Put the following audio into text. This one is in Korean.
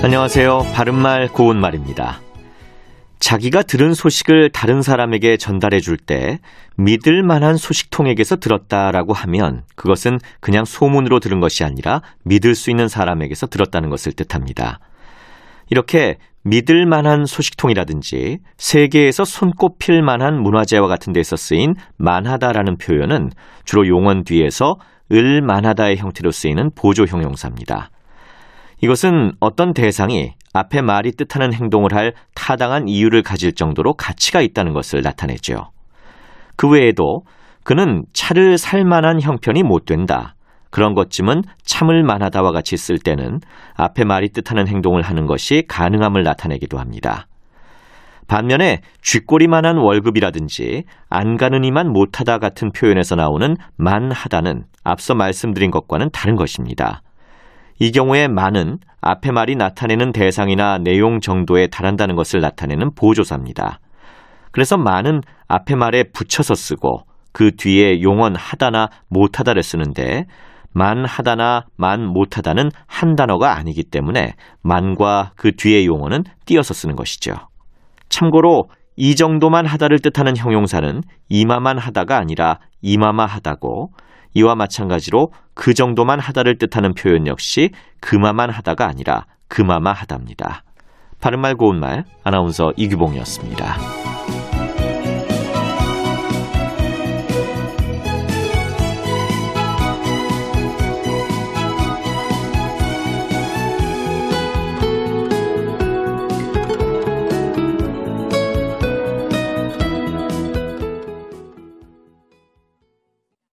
안녕하세요. 바른말 고운말입니다. 자기가 들은 소식을 다른 사람에게 전달해 줄 때 믿을 만한 소식통에게서 들었다라고 하면 그것은 그냥 소문으로 들은 것이 아니라 믿을 수 있는 사람에게서 들었다는 것을 뜻합니다. 이렇게 믿을 만한 소식통이라든지 세계에서 손꼽힐 만한 문화재와 같은 데서 쓰인 만하다라는 표현은 주로 용언 뒤에서 을 만하다의 형태로 쓰이는 보조 형용사입니다. 이것은 어떤 대상이 앞에 말이 뜻하는 행동을 할 타당한 이유를 가질 정도로 가치가 있다는 것을 나타내죠. 그 외에도 그는 차를 살 만한 형편이 못 된다. 그런 것쯤은 참을 만하다와 같이 쓸 때는 앞에 말이 뜻하는 행동을 하는 것이 가능함을 나타내기도 합니다. 반면에 쥐꼬리만한 월급이라든지 안 가느니만 못하다 같은 표현에서 나오는 만하다는 앞서 말씀드린 것과는 다른 것입니다. 이 경우에 만은 앞에 말이 나타내는 대상이나 내용 정도에 달한다는 것을 나타내는 보조사입니다. 그래서 만은 앞에 말에 붙여서 쓰고 그 뒤에 용언 하다나 못하다를 쓰는데 만 하다나 만 못하다는 한 단어가 아니기 때문에 만과 그 뒤의 용어는 띄어서 쓰는 것이죠. 참고로 이 정도만 하다를 뜻하는 형용사는 이마만 하다가 아니라 이마마 하다고 이와 마찬가지로 그 정도만 하다를 뜻하는 표현 역시 그마만 하다가 아니라 그마마 하다입니다. 바른말 고운말 아나운서 이규봉이었습니다.